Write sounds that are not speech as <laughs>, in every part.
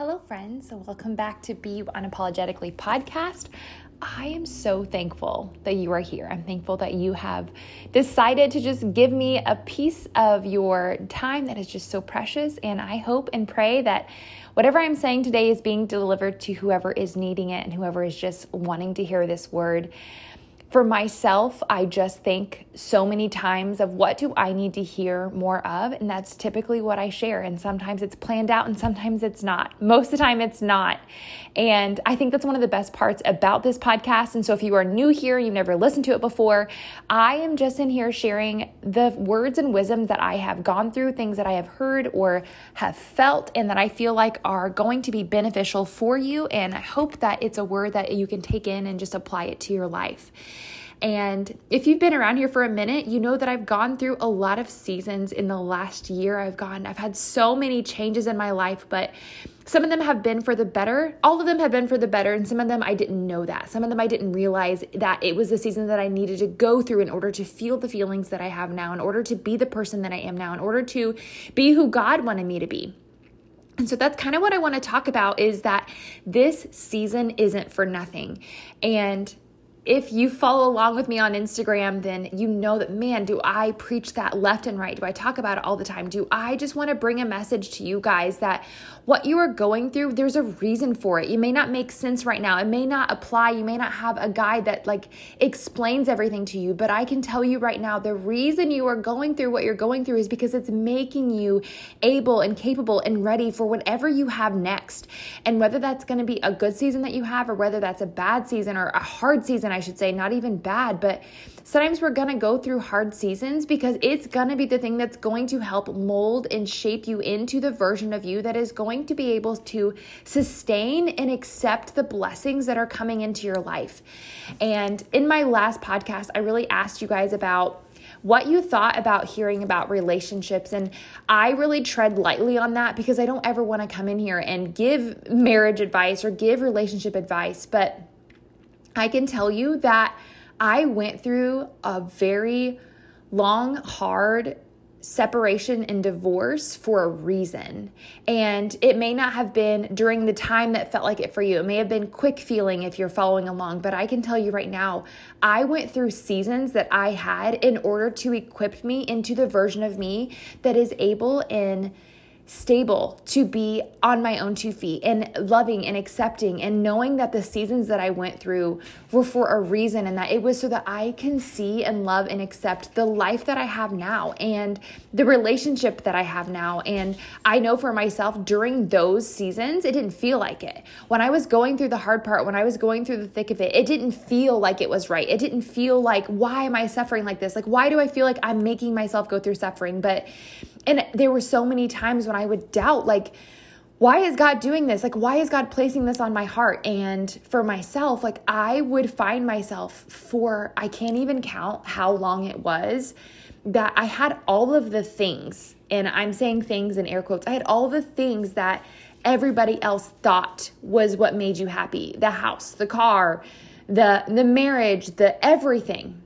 Hello, friends. Welcome back to Be Unapologetically podcast. I am so thankful that you are here. I'm thankful that you have decided to just give me a piece of your time that is just so precious. And I hope and pray that whatever I'm saying today is being delivered to whoever is needing it and whoever is just wanting to hear this word for myself, I just think so many times of what do I need to hear more of? And that's typically what I share. And sometimes it's planned out and sometimes it's not. <laughs> Most of the time, it's not. And I think that's one of the best parts about this podcast. And so if you are new here, you've never listened to it before, I am just in here sharing the words and wisdom that I have gone through, things that I have heard or have felt, and that I feel like are going to be beneficial for you. And I hope that it's a word that you can take in and just apply it to your life. And if you've been around here for a minute, you know that I've gone through a lot of seasons in the last year. I've gone, I've had so many changes in my life, but some of them have been for the better. All of them have been for the better, and some of them I didn't know that. Some of them I didn't realize that it was the season that I needed to go through in order to feel the feelings that I have now, in order to be the person that I am now, in order to be who God wanted me to be. And so that's kind of what I want to talk about is that this season isn't for nothing. And if you follow along with me on Instagram, then you know that, man, do I preach that left and right? Do I talk about it all the time? Do I just want to bring a message to you guys that what you are going through, there's a reason for it. You may not make sense right now. It may not apply. You may not have a guide that like explains everything to you, but I can tell you right now the reason you are going through what you're going through is because it's making you able and capable and ready for whatever you have next. And whether that's going to be a good season that you have or whether that's a bad season or a hard season season, I should say, not even bad, but sometimes we're gonna go through hard seasons because it's gonna be the thing that's going to help mold and shape you into the version of you that is going to be able to sustain and accept the blessings that are coming into your life. And in my last podcast, I really asked you guys about what you thought about hearing about relationships. And I really tread lightly on that because I don't ever want to come in here and give marriage advice or give relationship advice. But I can tell you that I went through a very long, hard separation and divorce for a reason. And it may not have been during the time that felt like it for you. It may have been quick feeling if you're following along, but I can tell you right now, I went through seasons that I had in order to equip me into the version of me that is able in stable to be on my own two feet and loving and accepting and knowing that the seasons that I went through were for a reason and that it was so that I can see and love and accept the life that I have now and the relationship that I have now. And I know for myself during those seasons, it didn't feel like it. When I was going through the hard part, when I was going through the thick of it, it didn't feel like it was right. It didn't feel like, why am I suffering like this? Like, why do I feel like I'm making myself go through suffering? But and there were so many times when I would doubt, like, why is God doing this? Like, why is God placing this on my heart? And for myself, like, I would find myself for, I can't even count how long it was that I had all of the things, and I'm saying things in air quotes, I had all the things that everybody else thought was what made you happy the house, the car, the, the marriage, the everything.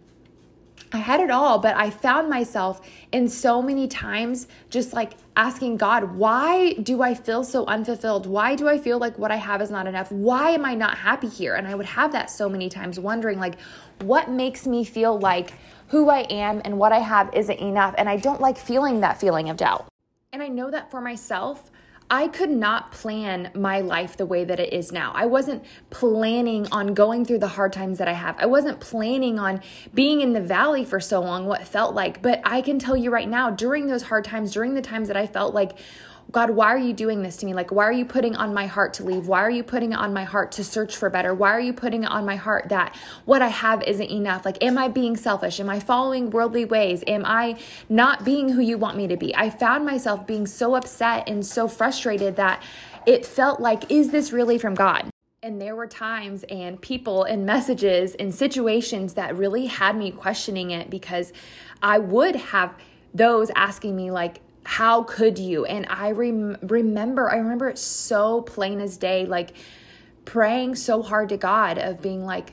I had it all, but I found myself in so many times just like asking God, why do I feel so unfulfilled? Why do I feel like what I have is not enough? Why am I not happy here? And I would have that so many times wondering like what makes me feel like who I am and what I have isn't enough and I don't like feeling that feeling of doubt. And I know that for myself, I could not plan my life the way that it is now. I wasn't planning on going through the hard times that I have. I wasn't planning on being in the valley for so long, what felt like. But I can tell you right now, during those hard times, during the times that I felt like, God, why are you doing this to me? Like, why are you putting on my heart to leave? Why are you putting it on my heart to search for better? Why are you putting it on my heart that what I have isn't enough? Like, am I being selfish? Am I following worldly ways? Am I not being who you want me to be? I found myself being so upset and so frustrated that it felt like, is this really from God? And there were times and people and messages and situations that really had me questioning it because I would have those asking me, like, how could you? And I rem- remember, I remember it so plain as day, like praying so hard to God of being like,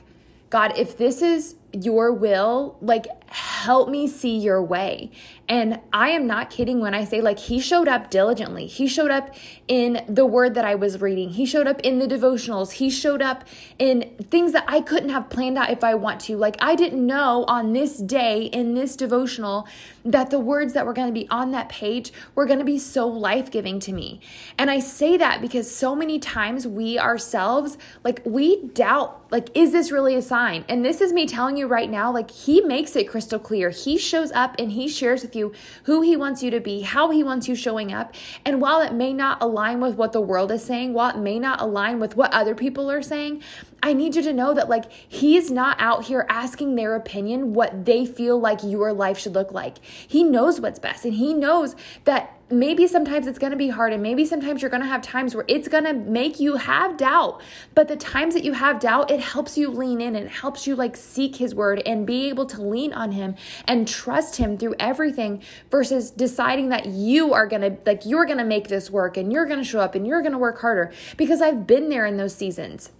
God, if this is your will, like help me see your way. And I am not kidding when I say, like, he showed up diligently. He showed up in the word that I was reading. He showed up in the devotionals. He showed up in things that I couldn't have planned out if I want to. Like, I didn't know on this day in this devotional that the words that were going to be on that page were going to be so life giving to me. And I say that because so many times we ourselves, like, we doubt, like, is this really a sign? And this is me telling you right now, like, he makes it crystal clear. He shows up and he shares with you who he wants you to be, how he wants you showing up. And while it may not align with what the world is saying, while it may not align with what other people are saying, I need you to know that, like, he's not out here asking their opinion what they feel like your life should look like. He knows what's best and he knows that maybe sometimes it's going to be hard and maybe sometimes you're going to have times where it's going to make you have doubt. But the times that you have doubt it helps you lean in and helps you like seek his word and be able to lean on him and trust him through everything versus deciding that you are going to like you're going to make this work and you're going to show up and you're going to work harder. Because I've been there in those seasons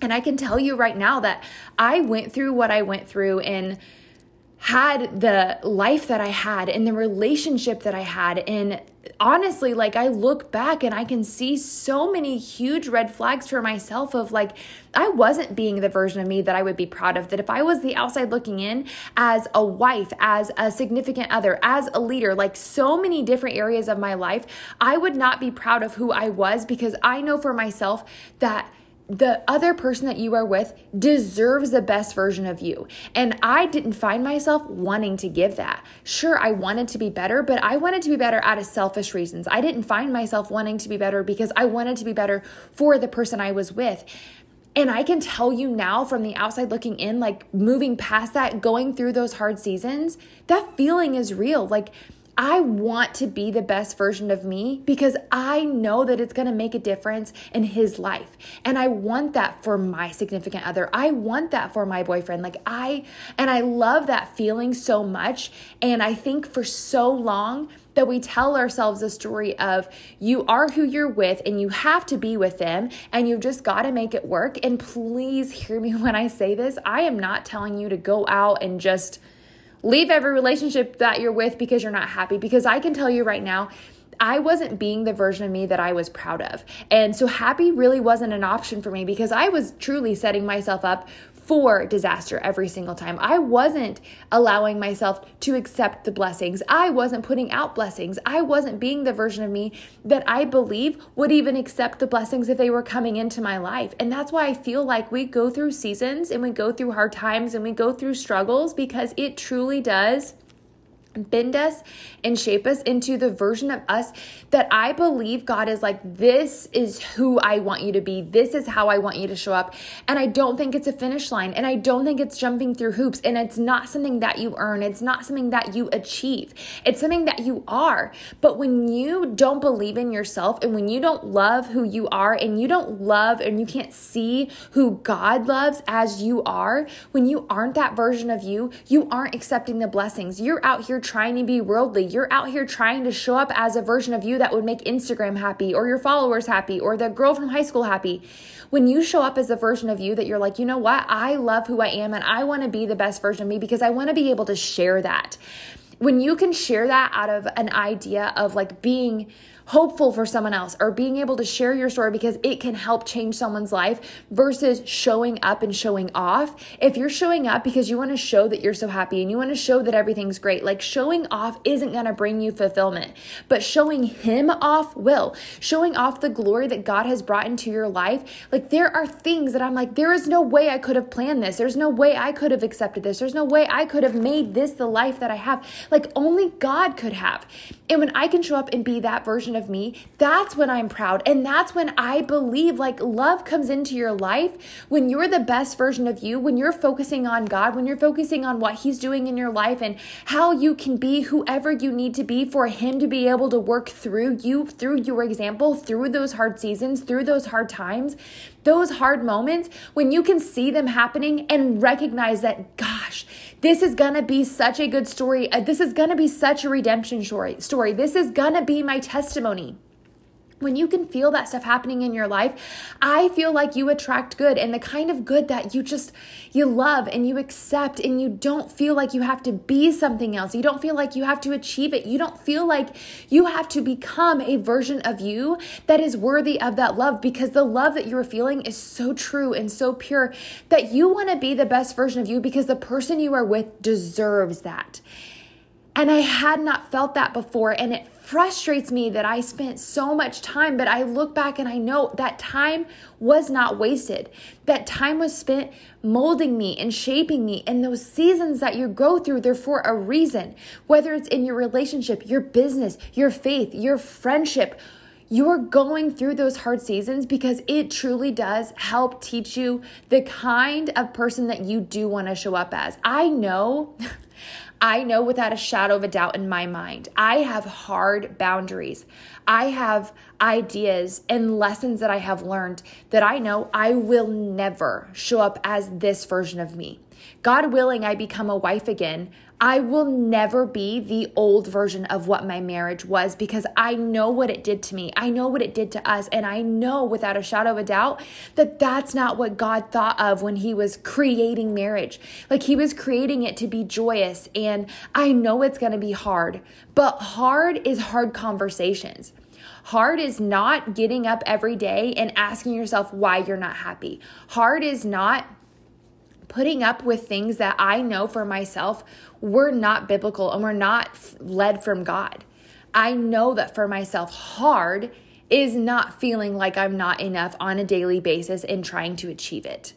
and I can tell you right now that I went through what I went through and had the life that I had and the relationship that I had. And honestly, like I look back and I can see so many huge red flags for myself of like, I wasn't being the version of me that I would be proud of. That if I was the outside looking in as a wife, as a significant other, as a leader, like so many different areas of my life, I would not be proud of who I was because I know for myself that the other person that you are with deserves the best version of you. And I didn't find myself wanting to give that. Sure, I wanted to be better, but I wanted to be better out of selfish reasons. I didn't find myself wanting to be better because I wanted to be better for the person I was with. And I can tell you now from the outside looking in, like moving past that, going through those hard seasons, that feeling is real. Like, I want to be the best version of me because I know that it's going to make a difference in his life. And I want that for my significant other. I want that for my boyfriend. Like I and I love that feeling so much and I think for so long that we tell ourselves a story of you are who you're with and you have to be with them and you've just got to make it work. And please hear me <laughs> when I say this. I am not telling you to go out and just Leave every relationship that you're with because you're not happy. Because I can tell you right now, I wasn't being the version of me that I was proud of. And so happy really wasn't an option for me because I was truly setting myself up for disaster every single time. I wasn't allowing myself to accept the blessings. I wasn't putting out blessings. I wasn't being the version of me that I believe would even accept the blessings if they were coming into my life. And that's why I feel like we go through seasons and we go through hard times and we go through struggles because it truly does bend us and shape us into the version of us that I believe God is like, this is who I want you to be. This is how I want you to show up. And I don't think it's a finish line. And I don't think it's jumping through hoops. And it's not something that you earn. It's not something that you achieve. It's something that you are. But when you don't believe in yourself and when you don't love who you are and you don't love and you can't see who God loves as you are, when you aren't that version of you, you aren't accepting the blessings. You're out here trying to be worldly. You're out here trying to show up as a version of you that would make Instagram happy or your followers happy or the girl from high school happy. When you show up as a version of you that you're like, you know what? I love who I am and I want to be the best version of me because I want to be able to share that. When you can share that out of an idea of like being hopeful for someone else or being able to share your story because it can help change someone's life versus showing up and showing off. If you're showing up because you want to show that you're so happy and you want to show that everything's great, like showing off isn't going to bring you fulfillment, but showing Him off will. Showing off the glory that God has brought into your life. Like there are things that I'm like, there is no way I could have planned this. There's no way I could have accepted this. There's no way I could have made this the life that I have. Like only God could have. And when I can show up and be that version of of me, that's when I'm proud. And that's when I believe like love comes into your life when you're the best version of you, when you're focusing on God, when you're focusing on what He's doing in your life and how you can be whoever you need to be for Him to be able to work through you, through your example, through those hard seasons, through those hard times, those hard moments, when you can see them happening and recognize that, gosh, this is gonna be such a good story. Uh, this is gonna be such a redemption story. Story. This is gonna be my testimony. When you can feel that stuff happening in your life i feel like you attract good and the kind of good that you just you love and you accept and you don't feel like you have to be something else. You don't feel like you have to achieve it. You don't feel like you have to become a version of you that is worthy of that love because the love that you're feeling is so true and so pure that you want to be the best version of you because the person you are with deserves that and I had not felt that before. And it frustrates me that I spent so much time, but I look back and I know that time was not wasted. That time was spent molding me and shaping me. And those seasons that you go through, they're for a reason. Whether it's in your relationship, your business, your faith, your friendship, you're going through those hard seasons because it truly does help teach you the kind of person that you do want to show up as. I know. <laughs> I know without a shadow of a doubt in my mind, I have hard boundaries. I have ideas and lessons that I have learned that I know I will never show up as this version of me. God willing, I become a wife again. I will never be the old version of what my marriage was because I know what it did to me. I know what it did to us. And I know without a shadow of a doubt that that's not what God thought of when He was creating marriage. Like He was creating it to be joyous. And I know it's going to be hard, but hard is hard conversations. Hard is not getting up every day and asking yourself why you're not happy. Hard is not putting up with things that I know for myself were not biblical and were not led from God. I know that for myself, hard is not feeling like I'm not enough on a daily basis and trying to achieve it.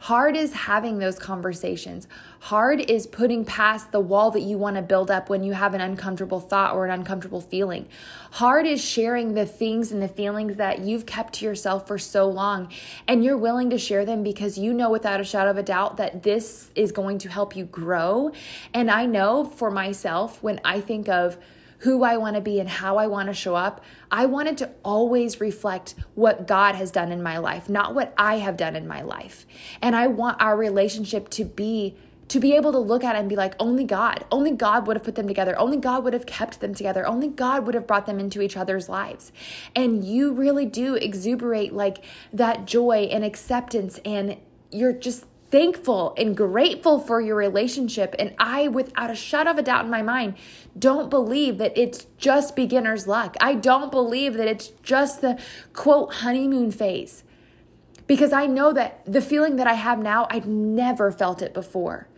Hard is having those conversations. Hard is putting past the wall that you want to build up when you have an uncomfortable thought or an uncomfortable feeling. Hard is sharing the things and the feelings that you've kept to yourself for so long and you're willing to share them because you know without a shadow of a doubt that this is going to help you grow. And I know for myself, when I think of who I want to be and how I want to show up, I wanted to always reflect what God has done in my life, not what I have done in my life. And I want our relationship to be to be able to look at it and be like, only God, only God would have put them together. Only God would have kept them together. Only God would have brought them into each other's lives. And you really do exuberate like that joy and acceptance, and you're just thankful and grateful for your relationship. And I, without a shadow of a doubt in my mind, don't believe that it's just beginner's luck. I don't believe that it's just the quote honeymoon phase. Because I know that the feeling that I have now, I've never felt it before.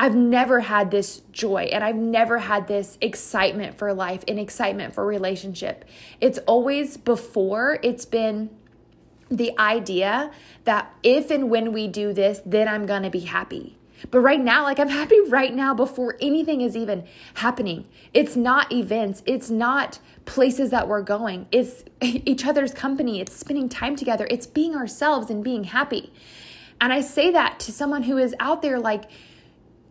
I've never had this joy and I've never had this excitement for life and excitement for relationship. It's always before, it's been the idea that if and when we do this, then I'm to be happy. But right now, like I'm <laughs> happy right now before anything is even happening. It's not events, it's not places that we're going, it's <laughs> each other's company, it's spending time together, it's being ourselves and being happy. And I say that to someone who is out there like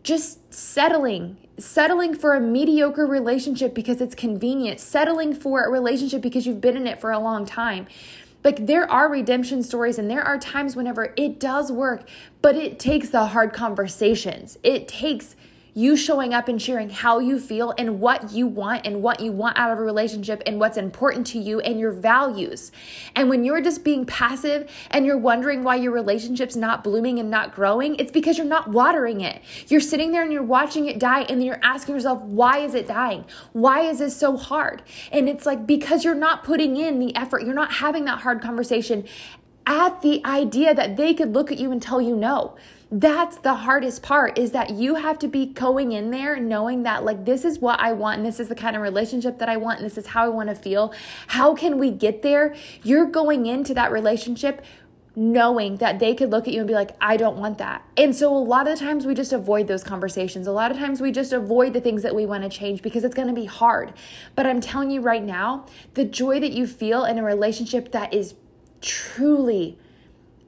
just settling, settling for a mediocre relationship because it's convenient, settling for a relationship because you've been in it for a long time. Like there are redemption stories and there are times whenever it does work, but it takes the hard conversations. It takes you showing up and sharing how you feel and what you want and what you want out of a relationship and what's important to you and your values. And when you're just being passive and you're wondering why your relationship's not blooming and not growing, it's because you're not watering it. You're sitting there and you're watching it die and you're asking yourself, why is it dying? Why is this so hard? And it's like because you're not putting in the effort, you're not having that hard conversation at the idea that they could look at you and tell you no that's the hardest part is that you have to be going in there knowing that like this is what I want and this is the kind of relationship that I want and this is how I want to feel. How can we get there? You're going into that relationship knowing that they could look at you and be like, I don't want that. And so a lot of the times we just avoid those conversations. A lot of times we just avoid the things that we want to change because it's going to be hard. But I'm telling you right now, the joy that you feel in a relationship that is truly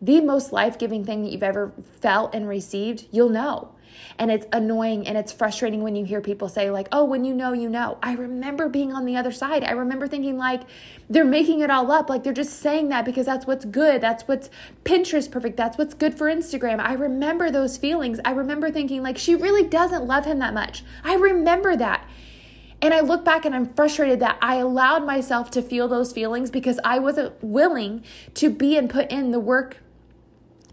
the most life giving thing that you've ever felt and received, you'll know. And it's annoying and it's frustrating when you hear people say, like, oh, when you know, you know. I remember being on the other side. I remember thinking, like, they're making it all up. Like, they're just saying that because that's what's good. That's what's Pinterest perfect. That's what's good for Instagram. I remember those feelings. I remember thinking, like, she really doesn't love him that much. I remember that. And I look back and I'm frustrated that I allowed myself to feel those feelings because I wasn't willing to be and put in the work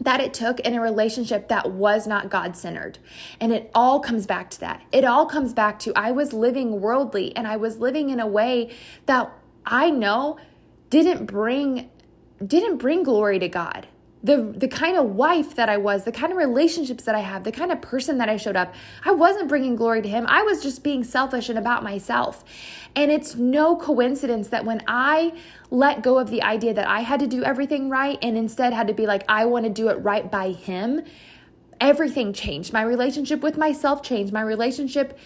that it took in a relationship that was not God centered. And it all comes back to that. It all comes back to I was living worldly and I was living in a way that I know didn't bring didn't bring glory to God the the kind of wife that I was, the kind of relationships that I have, the kind of person that I showed up, I wasn't bringing glory to him. I was just being selfish and about myself. And it's no coincidence that when I let go of the idea that I had to do everything right and instead had to be like I want to do it right by him, everything changed. My relationship with myself changed. My relationship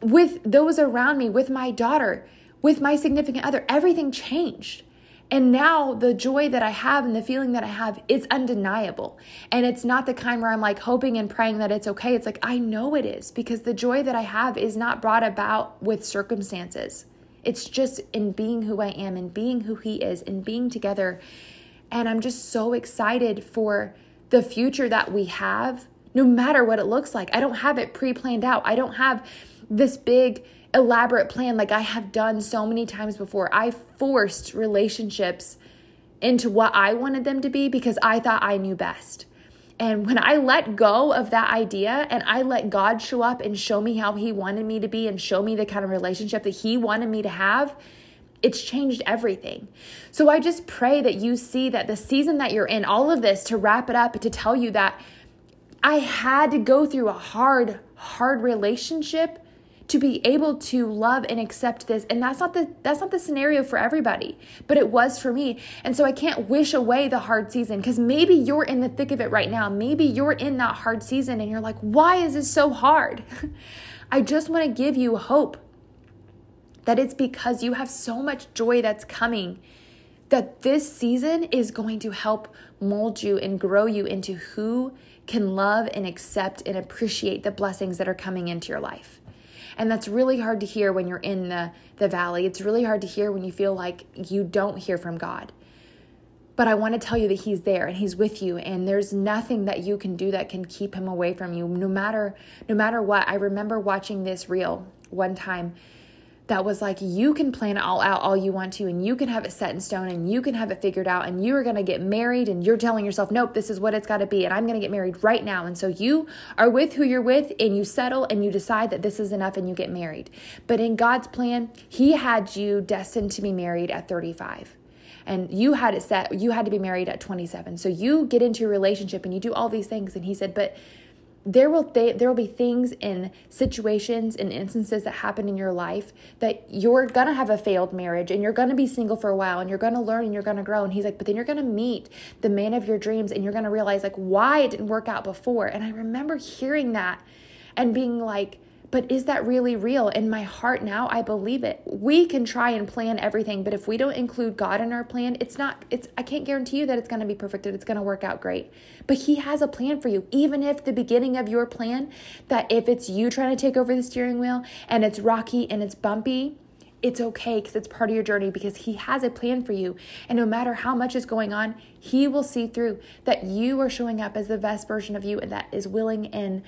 with those around me, with my daughter, with my significant other, everything changed. And now the joy that I have and the feeling that I have, is undeniable. And it's not the kind where I'm like hoping and praying that it's okay. It's like, I know it is because the joy that I have is not brought about with circumstances. It's just in being who I am and being who He is and being together. And I'm just so excited for the future that we have, no matter what it looks like. I don't have it pre planned out. I don't have this big elaborate plan like I have done so many times before. I forced relationships into what I wanted them to be because I thought I knew best. And when I let go of that idea and I let God show up and show me how He wanted me to be and show me the kind of relationship that He wanted me to have, it's changed everything. So I just pray that you see that the season that you're in, all of this to wrap it up, to tell you that I had to go through a hard, hard relationship to be able to love and accept this. And that's not the that's not the scenario for everybody but it was for me. And so i can't wish away the hard season because maybe you're in the thick of it right now. Maybe you're in that hard season and you're like why is this so hard? <laughs> I just want to give you hope that it's because you have so much joy that's coming that this season is going to help mold you and grow you into who can love and accept and appreciate the blessings that are coming into your life. And that's really hard to hear when you're in the, the valley. It's really hard to hear when you feel like you don't hear from God. But I want to tell you that He's there and He's with you, and there's nothing that you can do that can keep Him away from you, no matter no matter what. I remember watching this reel one time that was like you can plan it all out all you want to and you can have it set in stone and you can have it figured out and you are going to get married and you're telling yourself nope this is what it's got to be and i'm going to get married right now. And so you are with who you're with and you settle and you decide that this is enough and you get married. But in god's plan he had you destined to be married at 35 and you had it set you had to be married at 27 so you get into a relationship and you do all these things. And he said but there will th- there will be things and situations and instances that happen in your life that you're gonna have a failed marriage and you're gonna be single for a while and you're gonna learn and you're gonna grow. And he's like but then you're gonna meet the man of your dreams and you're gonna realize like why it didn't work out before. And i remember hearing that and being like but is that really real? In my heart now, I believe it. We can try and plan everything, but if we don't include God in our plan, it's not, it's, I can't guarantee you that it's going to be perfect and it's going to work out great. But He has a plan for you. Even if the beginning of your plan, that if it's you trying to take over the steering wheel and it's rocky and it's bumpy, it's okay because it's part of your journey because he has a plan for you. And no matter how much is going on, he will see through that you are showing up as the best version of you and that is willing and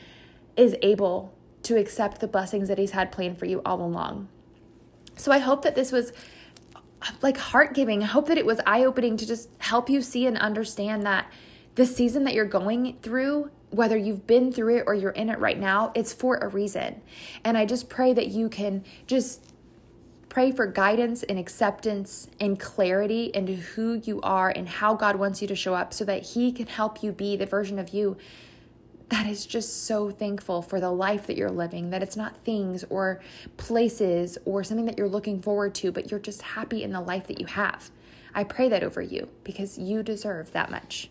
is able to accept the blessings that He's had planned for you all along. So I hope that this was like heart giving. I hope that it was eye opening to just help you see and understand that the season that you're going through, whether you've been through it or you're in it right now, it's for a reason. And I just pray that you can just pray for guidance and acceptance and clarity into who you are and how God wants you to show up so that He can help you be the version of you that is just so thankful for the life that you're living, that it's not things or places or something that you're looking forward to, but you're just happy in the life that you have. I pray that over you because you deserve that much.